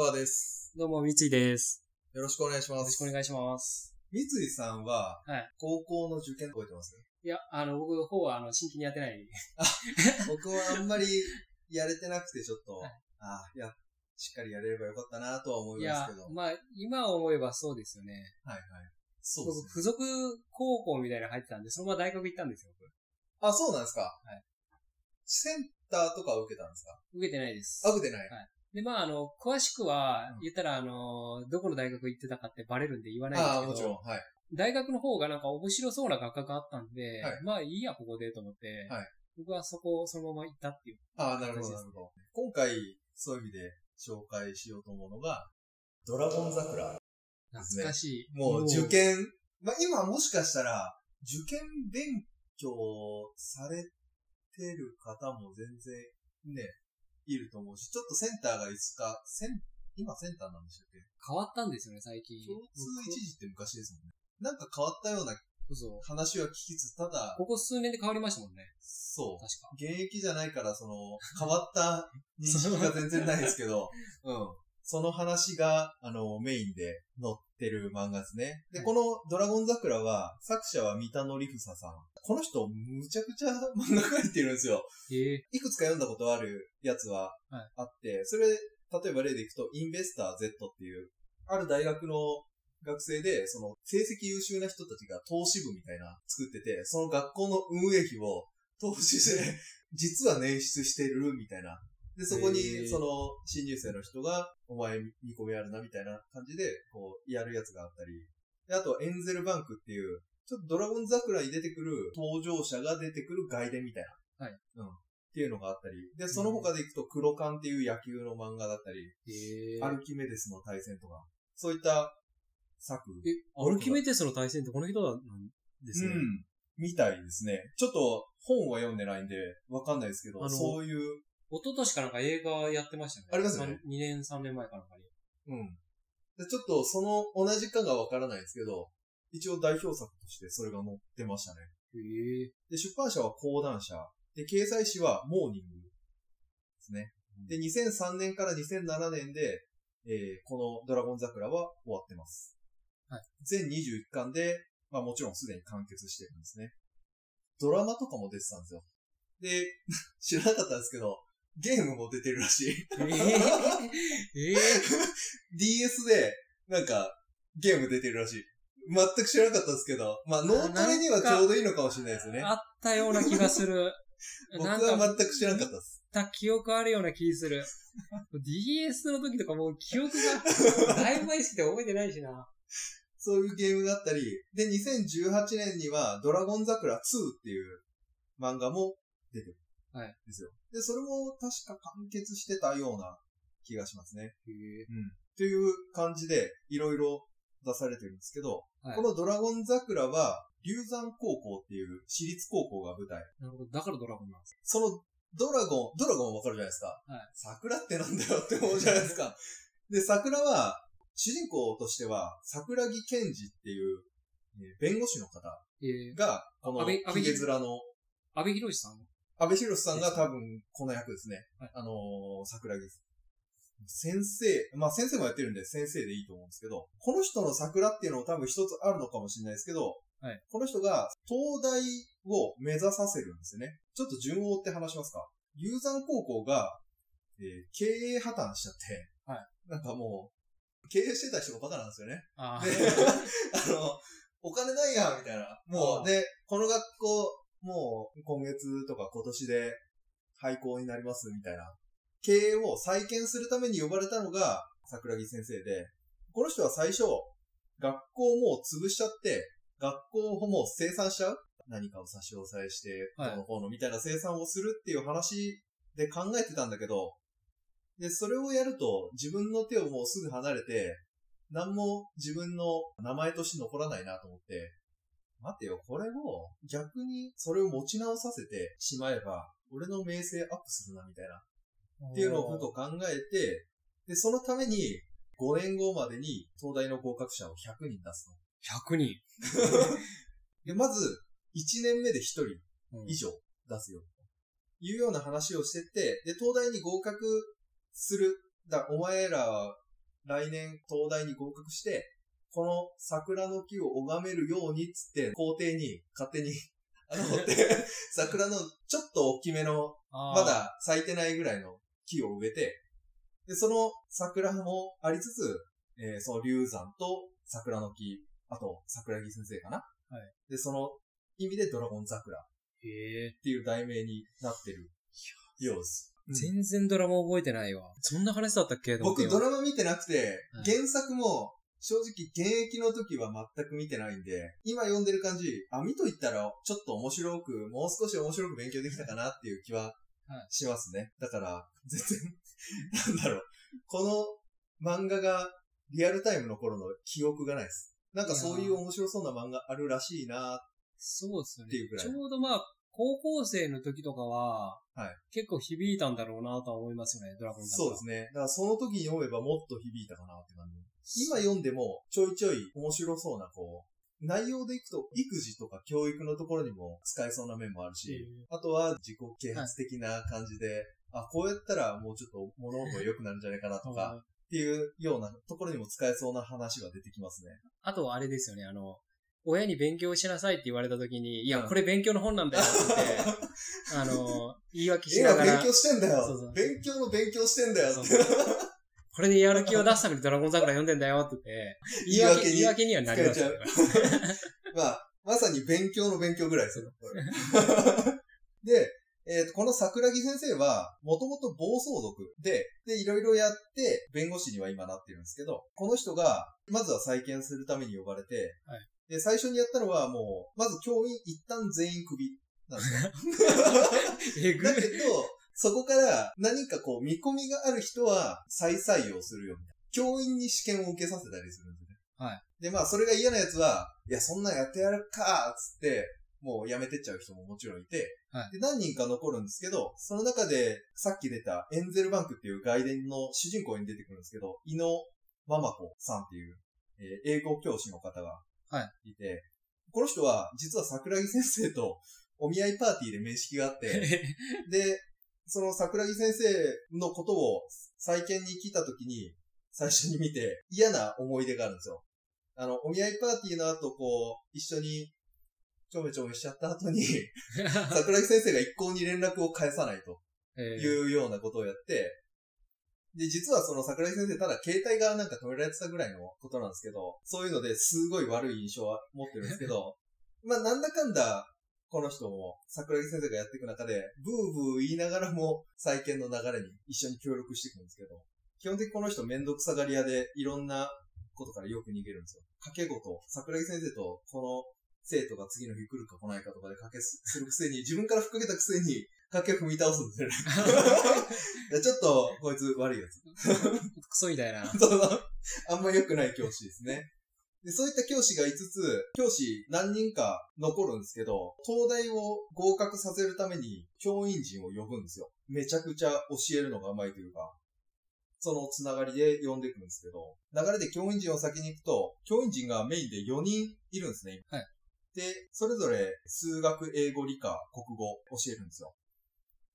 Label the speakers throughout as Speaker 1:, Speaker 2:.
Speaker 1: 川です。
Speaker 2: どうも、三井です。
Speaker 1: よろしくお願いし
Speaker 2: よ
Speaker 1: ます。
Speaker 2: ろしくお願いします。
Speaker 1: 三井さんは、
Speaker 2: はい。
Speaker 1: 高校の受験覚えてます？
Speaker 2: いや、あの、僕の方は、あの、真剣にやってない。
Speaker 1: 僕はあんまりやれてなくてちょっと、
Speaker 2: はい
Speaker 1: ああ、いや、しっかりやれればよかったなとは思
Speaker 2: い
Speaker 1: ますけど。、はい
Speaker 2: まあ、今思えばそうですよね。
Speaker 1: はい。そう
Speaker 2: 僕、
Speaker 1: ですね。
Speaker 2: 付属高校みたいなの入ってたんで、そのまま大学行ったんですよ、僕。
Speaker 1: あ、そうなんですか
Speaker 2: はい。
Speaker 1: センターとかは受けたんですか？
Speaker 2: 受けてないです。
Speaker 1: あ、受けてない。
Speaker 2: で、まあ、あの、詳しくは
Speaker 1: うん、
Speaker 2: 言ったら、あの、どこの大学行ってたかってバレるんで言わないん
Speaker 1: ああ、
Speaker 2: ですけど、
Speaker 1: もちろん。はい。
Speaker 2: 大学の方がなんか面白そうな学科があったんで、
Speaker 1: はい
Speaker 2: まあいいや、ここでと思って、
Speaker 1: はい
Speaker 2: 僕はそこをそのまま行ったっていう。
Speaker 1: ああ、なるほど、なるほど。今回、そういう意味で紹介しようと思うのが、ドラゴン桜。
Speaker 2: 懐かしい。
Speaker 1: もう受験、まあ今もしかしたら、受験勉強されてる方も全然ね、いると思うし、ちょっとセンターがいつか、セン、今センターなんでしたっけ？
Speaker 2: 変わったんですよね、最近。
Speaker 1: 共通一時って昔ですもんね。なんか変わったような
Speaker 2: そうそう。
Speaker 1: 話は聞きつつ、ただ、
Speaker 2: ここ数年で変わりましたもんね。
Speaker 1: そう。
Speaker 2: 確か。
Speaker 1: 現役じゃないから、その、変わった認識が全然ないんですけど、うん。その話が、あの、メインで載ってる漫画ですね。で、
Speaker 2: はい
Speaker 1: このドラゴン桜は、作者は三田のりふささん。この人、むちゃくちゃ漫画描いてるんですよ。
Speaker 2: ええ
Speaker 1: いくつか読んだことあるやつは
Speaker 2: はい
Speaker 1: あって、それ、例えば例でいくと、インベスター Z っていう、ある大学の学生で、その、成績優秀な人たちが投資部みたいな作ってて、その学校の運営費を投資して、実は捻出してるみたいな。で、そこにその、新入生の人が、お前見込みあるなみたいな感じで、こう、やるやつがあったり。で、あと、エンゼルバンクっていう、ちょっとドラゴン桜に出てくる登場者が出てくる外伝みたいな。
Speaker 2: はい。
Speaker 1: うん。っていうのがあったり。で、その他でいくと、黒缶っていう野球の漫画だったり、
Speaker 2: ええ
Speaker 1: アルキメデスの対戦とか、そういった作。
Speaker 2: え、アルキメデスの対戦ってこの人なんですね？
Speaker 1: うん。みたいですね。ちょっと本は読んでないんで、わかんないですけど、そういう、
Speaker 2: 一昨年かなんか映画やってましたね。
Speaker 1: ありますよね
Speaker 2: 2年、3年前かなんかに。
Speaker 1: うん。でちょっとその同じかがわからないですけど、一応代表作としてそれが載ってましたね。
Speaker 2: ええ
Speaker 1: で、出版社は講談社。で、掲載誌はモーニングですね。で、2003年から2007年で、えーこのドラゴン桜は終わってます。
Speaker 2: はい。
Speaker 1: 全21巻で、まあもちろんすでに完結してるんですね。ドラマとかも出てたんですよ。で、知らなかったんですけど、ゲームも出てるらしい。
Speaker 2: ええええ
Speaker 1: DS で、なんか、ゲーム出てるらしい。全く知らなかったんですけど、まあ、脳トレにはちょうどいいのかもしれないですよね。
Speaker 2: あったような気がする。
Speaker 1: 僕
Speaker 2: なんか、
Speaker 1: は全く知らなかったです。
Speaker 2: た記憶あるような気する。DS の時とかもう記憶が、だいぶ前すぎて覚えてないしな。
Speaker 1: そういうゲームがあったり、で、2018年には、ドラゴン桜2っていう漫画も出てる。
Speaker 2: はい。
Speaker 1: ですよ。で、それも確か完結してたような気がしますね。
Speaker 2: へえ
Speaker 1: うん。という感じで、いろいろ出されてるんですけど、
Speaker 2: はい
Speaker 1: このドラゴン桜は、龍山高校っていう私立高校が舞台。
Speaker 2: なるほど。だからドラゴンなんです。
Speaker 1: そのドラゴン、ドラゴンわかるじゃないですか。
Speaker 2: はい
Speaker 1: 桜ってなんだよって思うじゃないですか。で、桜は、主人公としては、桜木健二っていう、えー弁護士の方
Speaker 2: ええ
Speaker 1: が、この、ヒゲ面の、
Speaker 2: 安倍博さん
Speaker 1: 安倍博さんが多分この役ですね。
Speaker 2: はい
Speaker 1: あのー桜木先生、まあ先生もやってるんで先生でいいと思うんですけど、この人の桜っていうのも多分一つあるのかもしれないですけど、
Speaker 2: はい
Speaker 1: この人が東大を目指させるんですよね。ちょっと順を追って話しますか？雄山高校が、えー経営破綻しちゃって、
Speaker 2: はい
Speaker 1: なんかもう、経営してた人がバカなんですよね。
Speaker 2: あ
Speaker 1: で、あの、お金ないやん、みたいな。も
Speaker 2: あ
Speaker 1: う、で、この学校、もう、今月とか今年で廃校になります、みたいな。経営を再建するために呼ばれたのが、桜木先生で、この人は最初、学校をもう潰しちゃって、学校をもう生産しちゃう？何かを差し押さえして、
Speaker 2: はい
Speaker 1: どうのこうのみたいな生産をするっていう話で考えてたんだけど、で、それをやると自分の手をもうすぐ離れて、何も自分の名前として残らないなと思って、待てよ、これを逆にそれを持ち直させてしまえば、俺の名声アップするなみたいな。っていうのをふと考えて、で、そのために5年後までに東大の合格者を100人出す
Speaker 2: 100人。
Speaker 1: の。で、まず1年目で1人
Speaker 2: うん
Speaker 1: 以上出すよ。というような話をしてって、で、東大に合格する。だ、お前ら来年東大に合格して、この桜の木を拝めるようにっつって、校庭に勝手に穴掘って、桜のちょっと大きめの、ま。だ咲いてないぐらいの木を植えて、で、その桜もありつつ、えーその龍山と桜の木、あと桜木先生かな？
Speaker 2: はい。
Speaker 1: で、その意味でドラゴン桜っ
Speaker 2: へえ。
Speaker 1: ていう題名になってるようです。うん
Speaker 2: 全然ドラマ覚えてないわ。そんな話だったっけ？
Speaker 1: 僕ド
Speaker 2: ラ
Speaker 1: ラマ見てなくて
Speaker 2: は、い
Speaker 1: 原作も正直現役の時は全く見てないんで、今読んでる感じ、あ、見といったらちょっと面白く、もう少し面白く勉強できたかなっていう気は
Speaker 2: はい
Speaker 1: しますね。だから、全然、なんだろう、この漫画がリアルタイムの頃の記憶がないです。なんかそういう面白そうな漫画あるらしいな
Speaker 2: そうですよね
Speaker 1: っていうぐ。らい
Speaker 2: ちょうどまあ、高校生の時とかは、
Speaker 1: はい
Speaker 2: 結構響いたんだろうなとは思いますよね、ドラゴン
Speaker 1: そうですね。だからその時に読めばもっと響いたかなって感じ。今読んでもちょいちょい面白そうなこう、内容でいくと育児とか教育のところにも使えそうな面もあるし、あとは自己啓発的な感じで、あ、こうやったらもうちょっと物事が良くなるんじゃないかなとか、っていうようなところにも使えそうな話は出てきますね。
Speaker 2: あとはあれですよね、あの、親に勉強しなさいって言われた時に、いや、
Speaker 1: うん。
Speaker 2: これ勉強の本なんだよって あの、言い訳し
Speaker 1: え
Speaker 2: ながら。
Speaker 1: 勉強、してんだよ。
Speaker 2: そうそう。
Speaker 1: 勉強の勉強してんだよって。
Speaker 2: これでやる気を出すためにドラゴン桜読んでんだよって言って、言い訳、
Speaker 1: に
Speaker 2: 言い訳にはなりますよね。
Speaker 1: まあ、まさに勉強の勉強ぐらいですよ。これ で、えーとこの桜木先生は、もともと暴走族で、で、いろいろやって、弁護士には今なってるんですけど、この人が、まずは再建するために呼ばれて、
Speaker 2: はい
Speaker 1: で、最初にやったのはもう、まず教員一旦全員クビなんですよ。
Speaker 2: えぐ
Speaker 1: だけど、そこから何かこう見込みがある人は再採用するよみたいな。教員に試験を受けさせたりするんですよね。
Speaker 2: はい。
Speaker 1: で、まあそれが嫌なやつは、いや、そんなんやってやるかつって、もう辞めてっちゃう人ももちろんいて、
Speaker 2: はい
Speaker 1: で、何人か残るんですけど、その中で、さっき出たエンゼルバンクっていう外伝の主人公に出てくるんですけど、井野ママ子さんっていう、えー英語教師の方がいて、この人は実は桜木先生とお見合いパーティーで面識があって、で、その桜木先生のことを再建に来た時に最初に見て嫌な思い出があるんですよ。あの、お見合いパーティーの後、こう、一緒にちょめちょめしちゃった後に、桜木先生が一向に連絡を返さないと
Speaker 2: えー
Speaker 1: いうようなことをやって、で、実はその桜木先生、ただ携帯がなんか止められてたぐらいのことなんですけど、そういうのですごい悪い印象は持ってるんですけど、まあなんだかんだ、この人も桜木先生がやっていく中で、ブーブー言いながらも再建の流れに一緒に協力していくんですけど、基本的にこの人めんどくさがり屋でいろんなことからよく逃げるんですよ。掛け事、桜木先生とこの生徒が次の日来るか来ないかとかで掛けすするくせに、自分からふっかけたくせに、掛け踏み倒すんですよね。ちょっと、こいつ悪いやつ。
Speaker 2: クソみたいな。
Speaker 1: そうそうあんま良くない教師ですね。で、そういった教師が5つ、教師何人か残るんですけど、東大を合格させるために教員陣を呼ぶんですよ。めちゃくちゃ教えるのが上手いというか、そのつながりで呼んでくるんですけど、流れで教員陣を先に行くと、教員陣がメインで4人いるんですね。
Speaker 2: はい
Speaker 1: で、それぞれ数学、英語、理科、国語教えるんですよ。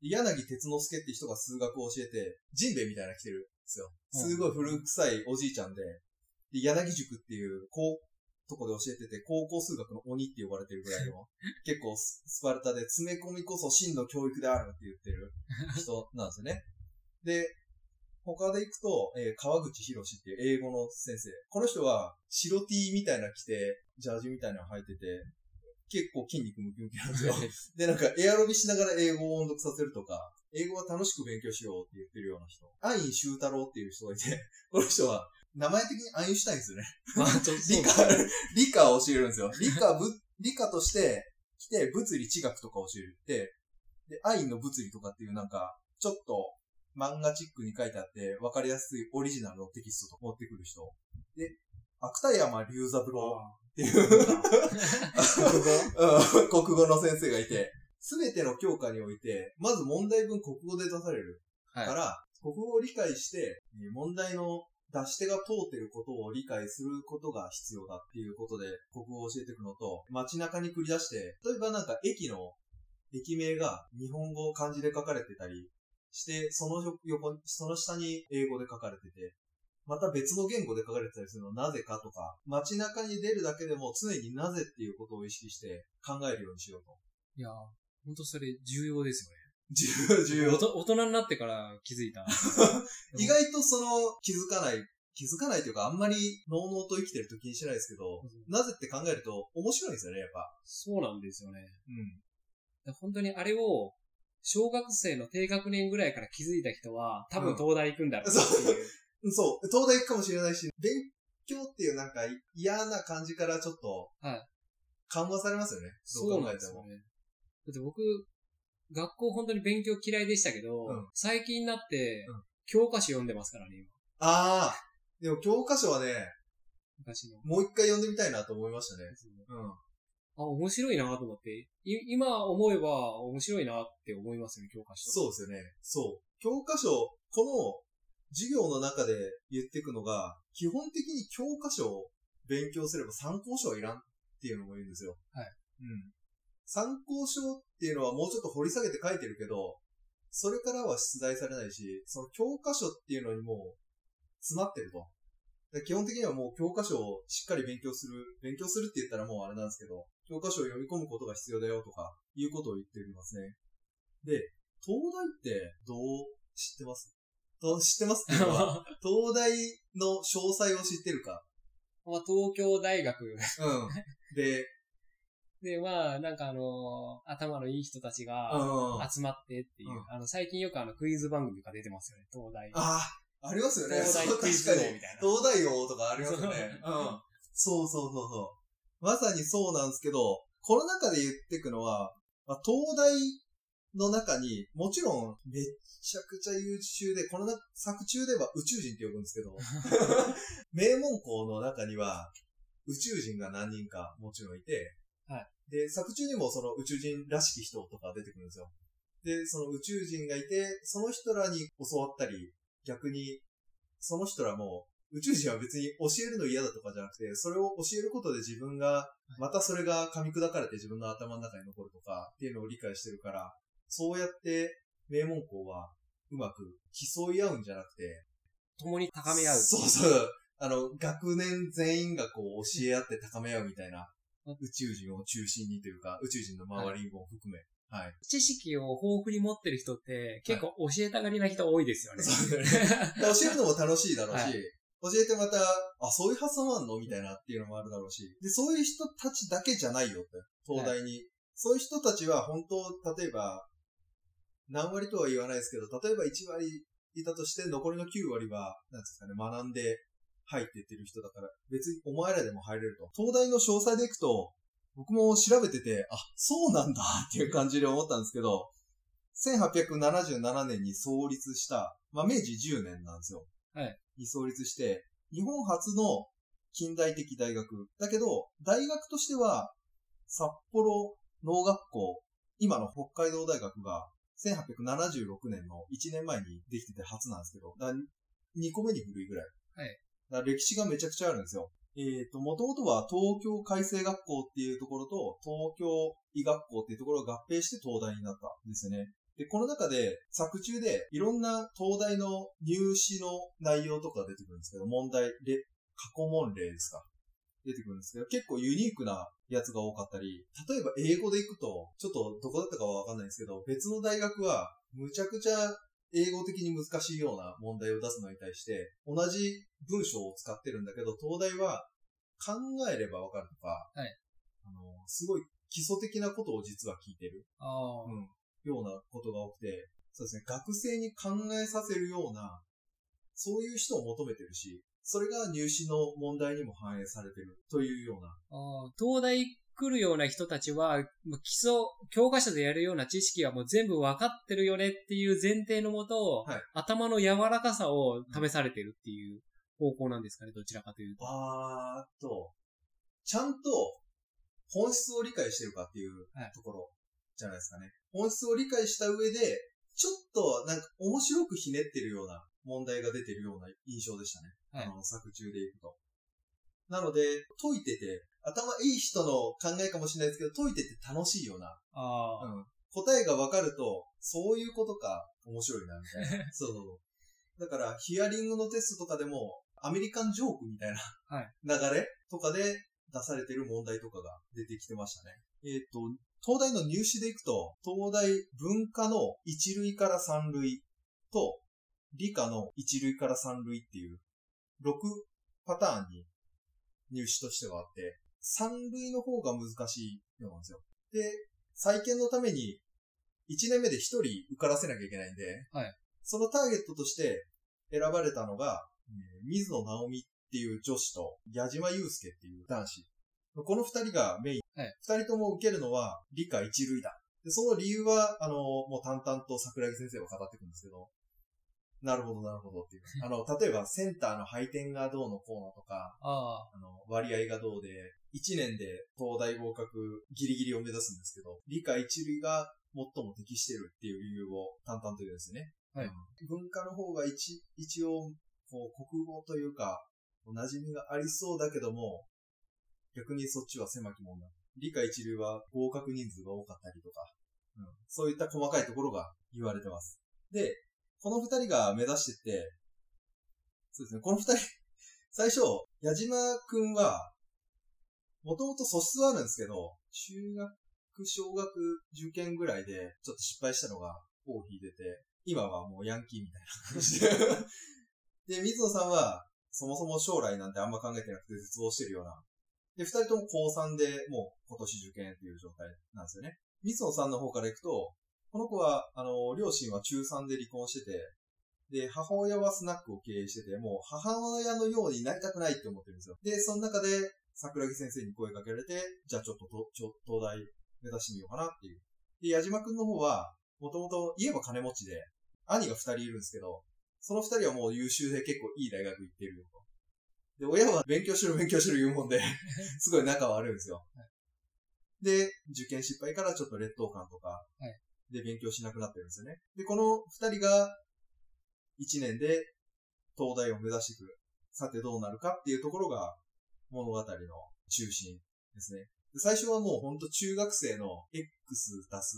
Speaker 1: で柳哲之助って人が数学を教えて、ジンベエみたいなの着てるんですよ。すごい古臭いおじいちゃんで、で柳塾っていう、こう、とこで教えてて、高校数学の鬼って呼ばれてるぐらいの、結構ススパルタで詰め込みこそ真の教育であるって言ってる人なんですよね。で、他で行くと、えー川口博士っていう英語の先生。この人は白 T みたいな着て、ジャージみたいなの履いてて、結構筋肉ムキムキなんですよ。で、なんかエアロビしながら英語を音読させるとか、英語は楽しく勉強しようって言ってるような人。アイン修太郎っていう人がいて、この人は名前的にアインシュタインですよね。
Speaker 2: まあ、ちょっと
Speaker 1: 理科、理科を教えるんですよ。理科、ぶ理科として来て、物理、地学とか教えるって、で、アインの物理とかっていうなんか、ちょっと漫画チックに書いてあって、わかりやすいオリジナルのテキストとか持ってくる人。で、芥山龍三郎っていう、
Speaker 2: 国語
Speaker 1: うん国語の先生がいて、すべての教科において、まず問題文国語で出される
Speaker 2: はい
Speaker 1: から、国語を理解して、えー問題の出し手が通ってることを理解することが必要だっていうことで国語を教えていくのと、街中に繰り出して、例えばなんか駅の、駅名が日本語漢字で書かれてたりして、その横、その下に英語で書かれてて、また別の言語で書かれてたりするのなぜかとか、街中に出るだけでも常になぜっていうことを意識して考えるようにしようと。
Speaker 2: いや、本当それ重要ですよね。
Speaker 1: 重要、重要
Speaker 2: 大人になってから気づいた。
Speaker 1: 意外とその気づかない、気づかないというかあんまり濃々と生きてると気にしないですけど、なぜって考えると面白いんですよね、やっぱ。
Speaker 2: そうなんですよね。
Speaker 1: うん。
Speaker 2: 本当にあれを、小学生の低学年ぐらいから気づいた人は、多分
Speaker 1: うん
Speaker 2: 東大行くんだろうなっていう。
Speaker 1: そう、東大行くかもしれないし、勉強っていうなんか嫌な感じからちょっと、
Speaker 2: はい
Speaker 1: 緩和されますよね。
Speaker 2: そうなんですよね。だって僕、学校本当に勉強嫌いでしたけど、
Speaker 1: うん
Speaker 2: 最近になって
Speaker 1: うん、
Speaker 2: 教科書読んでますからね、今。
Speaker 1: ああ、でも教科書はね、
Speaker 2: 昔の。
Speaker 1: もう一回読んでみたいなと思いましたね。うん。
Speaker 2: あ、面白いなと思って、い今思えば面白いなって思いますよね、教科書。
Speaker 1: そうですよね。そう。教科書、この授業の中で言っていくのが、基本的に教科書を勉強すれば参考書はいらんっていうのも言うんですよ。
Speaker 2: はい。
Speaker 1: うん。参考書っていうのはもうちょっと掘り下げて書いてるけど、それからは出題されないし、その教科書っていうのにもう詰まってると。で基本的にはもう教科書をしっかり勉強する、勉強するって言ったらもうあれなんですけど、教科書を読み込むことが必要だよとか、いうことを言っていますね。で、東大ってどう知ってます？知ってますっていうのは、東大の詳細を知ってるか。
Speaker 2: まあ、東京大学
Speaker 1: うん。で、
Speaker 2: で、まあ、なんかあのー頭のいい人たち
Speaker 1: う
Speaker 2: が
Speaker 1: ん。
Speaker 2: 集まってっていう、
Speaker 1: うん
Speaker 2: あの、最近よくあの、クイズ番組が出てますよね、東大。
Speaker 1: ああ、ありますよね。
Speaker 2: 東大クイズ王みたいな。
Speaker 1: 東大王とかありますよね。
Speaker 2: そう
Speaker 1: うん。そうそうそうそう。まさにそうなんですけど、この中で言っていくのは、まあ、東大の中に、もちろんめっちゃくちゃ優秀で、このな作中では宇宙人って呼ぶんですけど、名門校の中には宇宙人が何人かもちろんいて、
Speaker 2: はい
Speaker 1: で、作中にもその宇宙人らしき人とか出てくるんですよ。で、その宇宙人がいて、その人らに教わったり、逆に、その人らも、宇宙人は別に教えるの嫌だとかじゃなくて、それを教えることで自分が、またそれが噛み砕かれて自分の頭の中に残るとかっていうのを理解してるから、そうやって名門校はうまく競い合うんじゃなくて、
Speaker 2: 共に高め合う。
Speaker 1: そうそう。あの、学年全員がこう教え合って高め合うみたいな、宇宙人を中心にというか、宇宙人の周りも含め。はい。
Speaker 2: 知識を豊富に持ってる人って、結構教えたがりな人多いですよね。
Speaker 1: そうだねで 教えるのも楽しいだろうし、
Speaker 2: はい
Speaker 1: 教えてまた、あ、そういう発想もあんのみたいなっていうのもあるだろうし。で、そういう人たちだけじゃないよって、東大に。そういう人たちは本当、例えば、何割とは言わないですけど、例えば1割いたとして、残りの9割は、なんですかね、学んで入っていってる人だから、別にお前らでも入れると。東大の詳細でいくと、僕も調べてて、あ、そうなんだっていう感じで思ったんですけど、1877年に創立した、まあ、明治10年なんですよ。
Speaker 2: はい。
Speaker 1: に創立して、日本初の近代的大学。だけど、大学としては、札幌農学校、今の北海道大学が、1876年の1年前にできてて初なんですけど、だ2個目に古いぐらい。
Speaker 2: はい。
Speaker 1: だから歴史がめちゃくちゃあるんですよ。えっ、と、もともとは東京海星学校っていうところと東京医学校っていうところが合併して東大になったんですよね。で、この中で作中でいろんな東大の入試の内容とか出てくるんですけど、問題、例過去問例ですか？出てくるんですけど、結構ユニークなやつが多かったり、例えば英語で行くと、ちょっとどこだったかはわかんないんですけど、別の大学はむちゃくちゃ英語的に難しいような問題を出すのに対して、同じ文章を使ってるんだけど、東大は考えればわかるとか、
Speaker 2: はい。
Speaker 1: あの、すごい基礎的なことを実は聞いてる、うん、ようなことが多くて、そうですね、学生に考えさせるような、そういう人を求めてるし、それが入試の問題にも反映されてるというような、
Speaker 2: ああ東大来るような人たちは、もう基礎、教科書でやるような知識はもう全部分かってるよねっていう前提のもと、
Speaker 1: はい
Speaker 2: 頭の柔らかさを試されてるっていう方向なんですかね、どちらかというと。
Speaker 1: ばーっと、ちゃんと本質を理解してるかっていう
Speaker 2: はい
Speaker 1: ところじゃないですかね。本質を理解した上で、ちょっとなんか面白くひねってるような問題が出てるような印象でしたね。
Speaker 2: はい
Speaker 1: あの、作中でいくと。なので、解いてて、頭いい人の考えかもしれないですけど、解いてて楽しいような、
Speaker 2: ああ、
Speaker 1: うん、答えがわかると、そういうことか、面白いな、みたいな。そうそうそう。だから、ヒアリングのテストとかでも、アメリカンジョークみたいな、
Speaker 2: はい
Speaker 1: 流れとかで出されてる問題とかが出てきてましたね。えっ、と、東大の入試でいくと、東大文化の一類から三類と、理科の一類から三類っていう、6パターンに入試としてはあって、三類の方が難しいようなんですよ。で、再建のために、1年目で1人受からせなきゃいけないんで、
Speaker 2: はい
Speaker 1: そのターゲットとして選ばれたのが、えー水野直美っていう女子と、矢島祐介っていう男子。この二人がメイン。
Speaker 2: はい
Speaker 1: 二人とも受けるのは理科一類だ。で、その理由は、あの、もう淡々と桜木先生が語ってくるんですけど、なるほど、なるほどっていう。あの、例えばセンターの配点がどうのこうのとか、
Speaker 2: あ
Speaker 1: あの、割合がどうで、1年で東大合格ギリギリを目指すんですけど、理科一類が最も適してるっていう理由を淡々と言うんですね。
Speaker 2: はい
Speaker 1: うん文化の方が一、一応、こう、国語というか、馴染みがありそうだけども、逆にそっちは狭きもんだ。理科一類は合格人数が多かったりとか、うん、そういった細かいところが言われてます。で、この二人が目指してて、そうですね、この二人、最初、矢島くんは、もともと素質はあるんですけど、中学、小学受験ぐらいで、ちょっと失敗したのが尾を引いてて、今はもうヤンキーみたいな感じで。で、水野さんは、そもそも将来なんてあんま考えてなくて絶望してるような。で、二人とも高3でもう今年受験っていう状態なんですよね。水野さんの方から行くと、この子は、あの、両親は中3で離婚してて、で、母親はスナックを経営してて、もう母親のようになりたくないって思ってるんですよ。で、その中で、桜木先生に声かけられて、じゃあちょっとと、ちょ、東大目指してみようかなっていう。で、矢島くんの方は、もともと言えば金持ちで、兄が二人いるんですけど、その二人はもう優秀で結構いい大学行ってるよと。で、親は勉強しろ勉強しろ言うもんで、すごい仲悪いんですよ。で、受験失敗からちょっと劣等感とか、
Speaker 2: い
Speaker 1: で勉強しなくなってるんですよね。で、この二人が一年で東大を目指していく。さてどうなるかっていうところが物語の中心ですね。で最初はもうほんと中学生の X 足す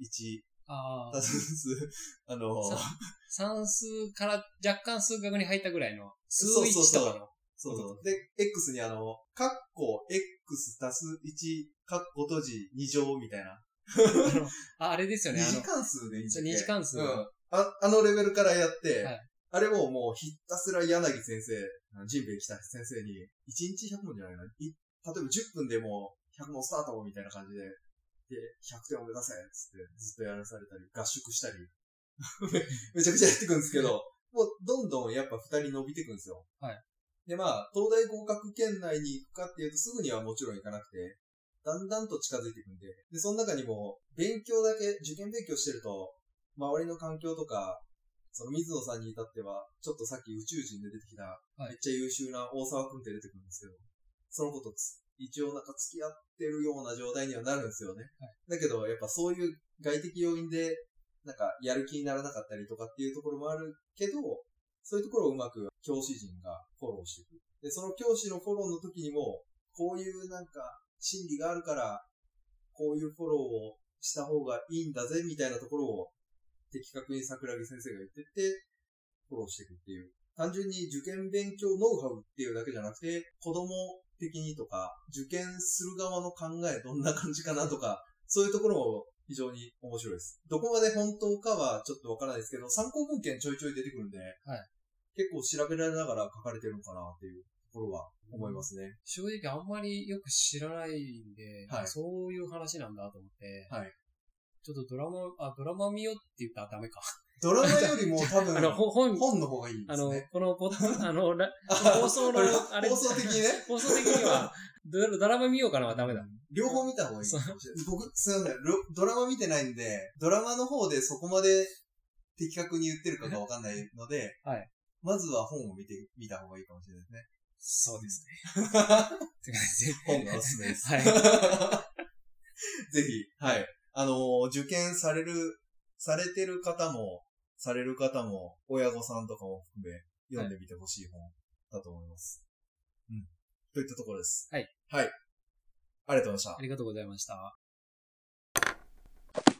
Speaker 1: 1
Speaker 2: あ、ああ、
Speaker 1: 足す、あの、
Speaker 2: さ算数から若干数学に入ったぐらいの、数
Speaker 1: そうそう
Speaker 2: 1
Speaker 1: そう
Speaker 2: とかの。
Speaker 1: そうそう。で、X にあの、カッコ X 足す1、カッコ閉じ2乗みたいな。
Speaker 2: あのあ、あれですよね、
Speaker 1: 二次関数でいいんだっけ？
Speaker 2: 二次関数
Speaker 1: うん。ああのレベルからやって、
Speaker 2: はい
Speaker 1: あれをもうひたすら柳先生、ジンベエ来た先生に、1日100問じゃないな。い例えば10分でもう100問スタートみたいな感じで、で、100点を目指せっつってずっとやらされたり、合宿したり、めちゃくちゃやっていくんですけど、もうどんどんやっぱ二人伸びていくんですよ。
Speaker 2: はい。
Speaker 1: で、まあ、東大合格圏内に行くかっていうとすぐにはもちろん行かなくて、だんだんと近づいていくんで、で、その中にも、勉強だけ、受験勉強してると、周りの環境とか、その水野さんに至っては、ちょっとさっき宇宙人で出てきた、
Speaker 2: い
Speaker 1: めっちゃ優秀な大沢くんって出てくるんですけど、その子とつ一応なんか付き合ってるような状態にはなるんですよね。だけど、やっぱそういう外的要因で、なんかやる気にならなかったりとかっていうところもあるけど、そういうところをうまく教師陣がフォローしていく。で、その教師のフォローの時にも、こういうなんか心理があるから、こういうフォローをした方がいいんだぜ、みたいなところを的確に桜木先生が言ってって、フォローしていくっていう。単純に受験勉強ノウハウっていうだけじゃなくて、子供的にとか、受験する側の考えどんな感じかなとか、そういうところも非常に面白いです。どこまで本当かはちょっとわからないですけど、参考文献ちょいちょい出てくるんで、結構調べられながら書かれてるのかなっていうところは思いますね。
Speaker 2: 正直あんまりよく知らないんで、
Speaker 1: はい
Speaker 2: そういう話なんだと思って、
Speaker 1: はい
Speaker 2: ちょっとドラマ、あ、ドラマ見ようって言ったらダメか。
Speaker 1: ドラマよりも多分
Speaker 2: あ、の、ほ本、
Speaker 1: 本の方がいいで
Speaker 2: あの
Speaker 1: すね。、
Speaker 2: このポッ、あの、放送のあれ
Speaker 1: 放送的にね。
Speaker 2: 放送的には、ドドラマ見ようかなはダメだ。
Speaker 1: 両方見た方がいいかもしれない。僕、すいません、ロドラマ見てないんで、ドラマの方でそこまで的確に言ってるかがわかんないので、
Speaker 2: はい
Speaker 1: まずは本を見て、見た方がいいかもしれないですね。
Speaker 2: そうですね。って感じで。
Speaker 1: 本がおすすめです。
Speaker 2: はい。
Speaker 1: ぜひ、はい。あのー受験される、されてる方も、される方も、親御さんとかも含め、読んでみてほしい本だと思います。うん。といったところです。
Speaker 2: はい。
Speaker 1: はい。ありがとうございました
Speaker 2: あ。りがとうございました。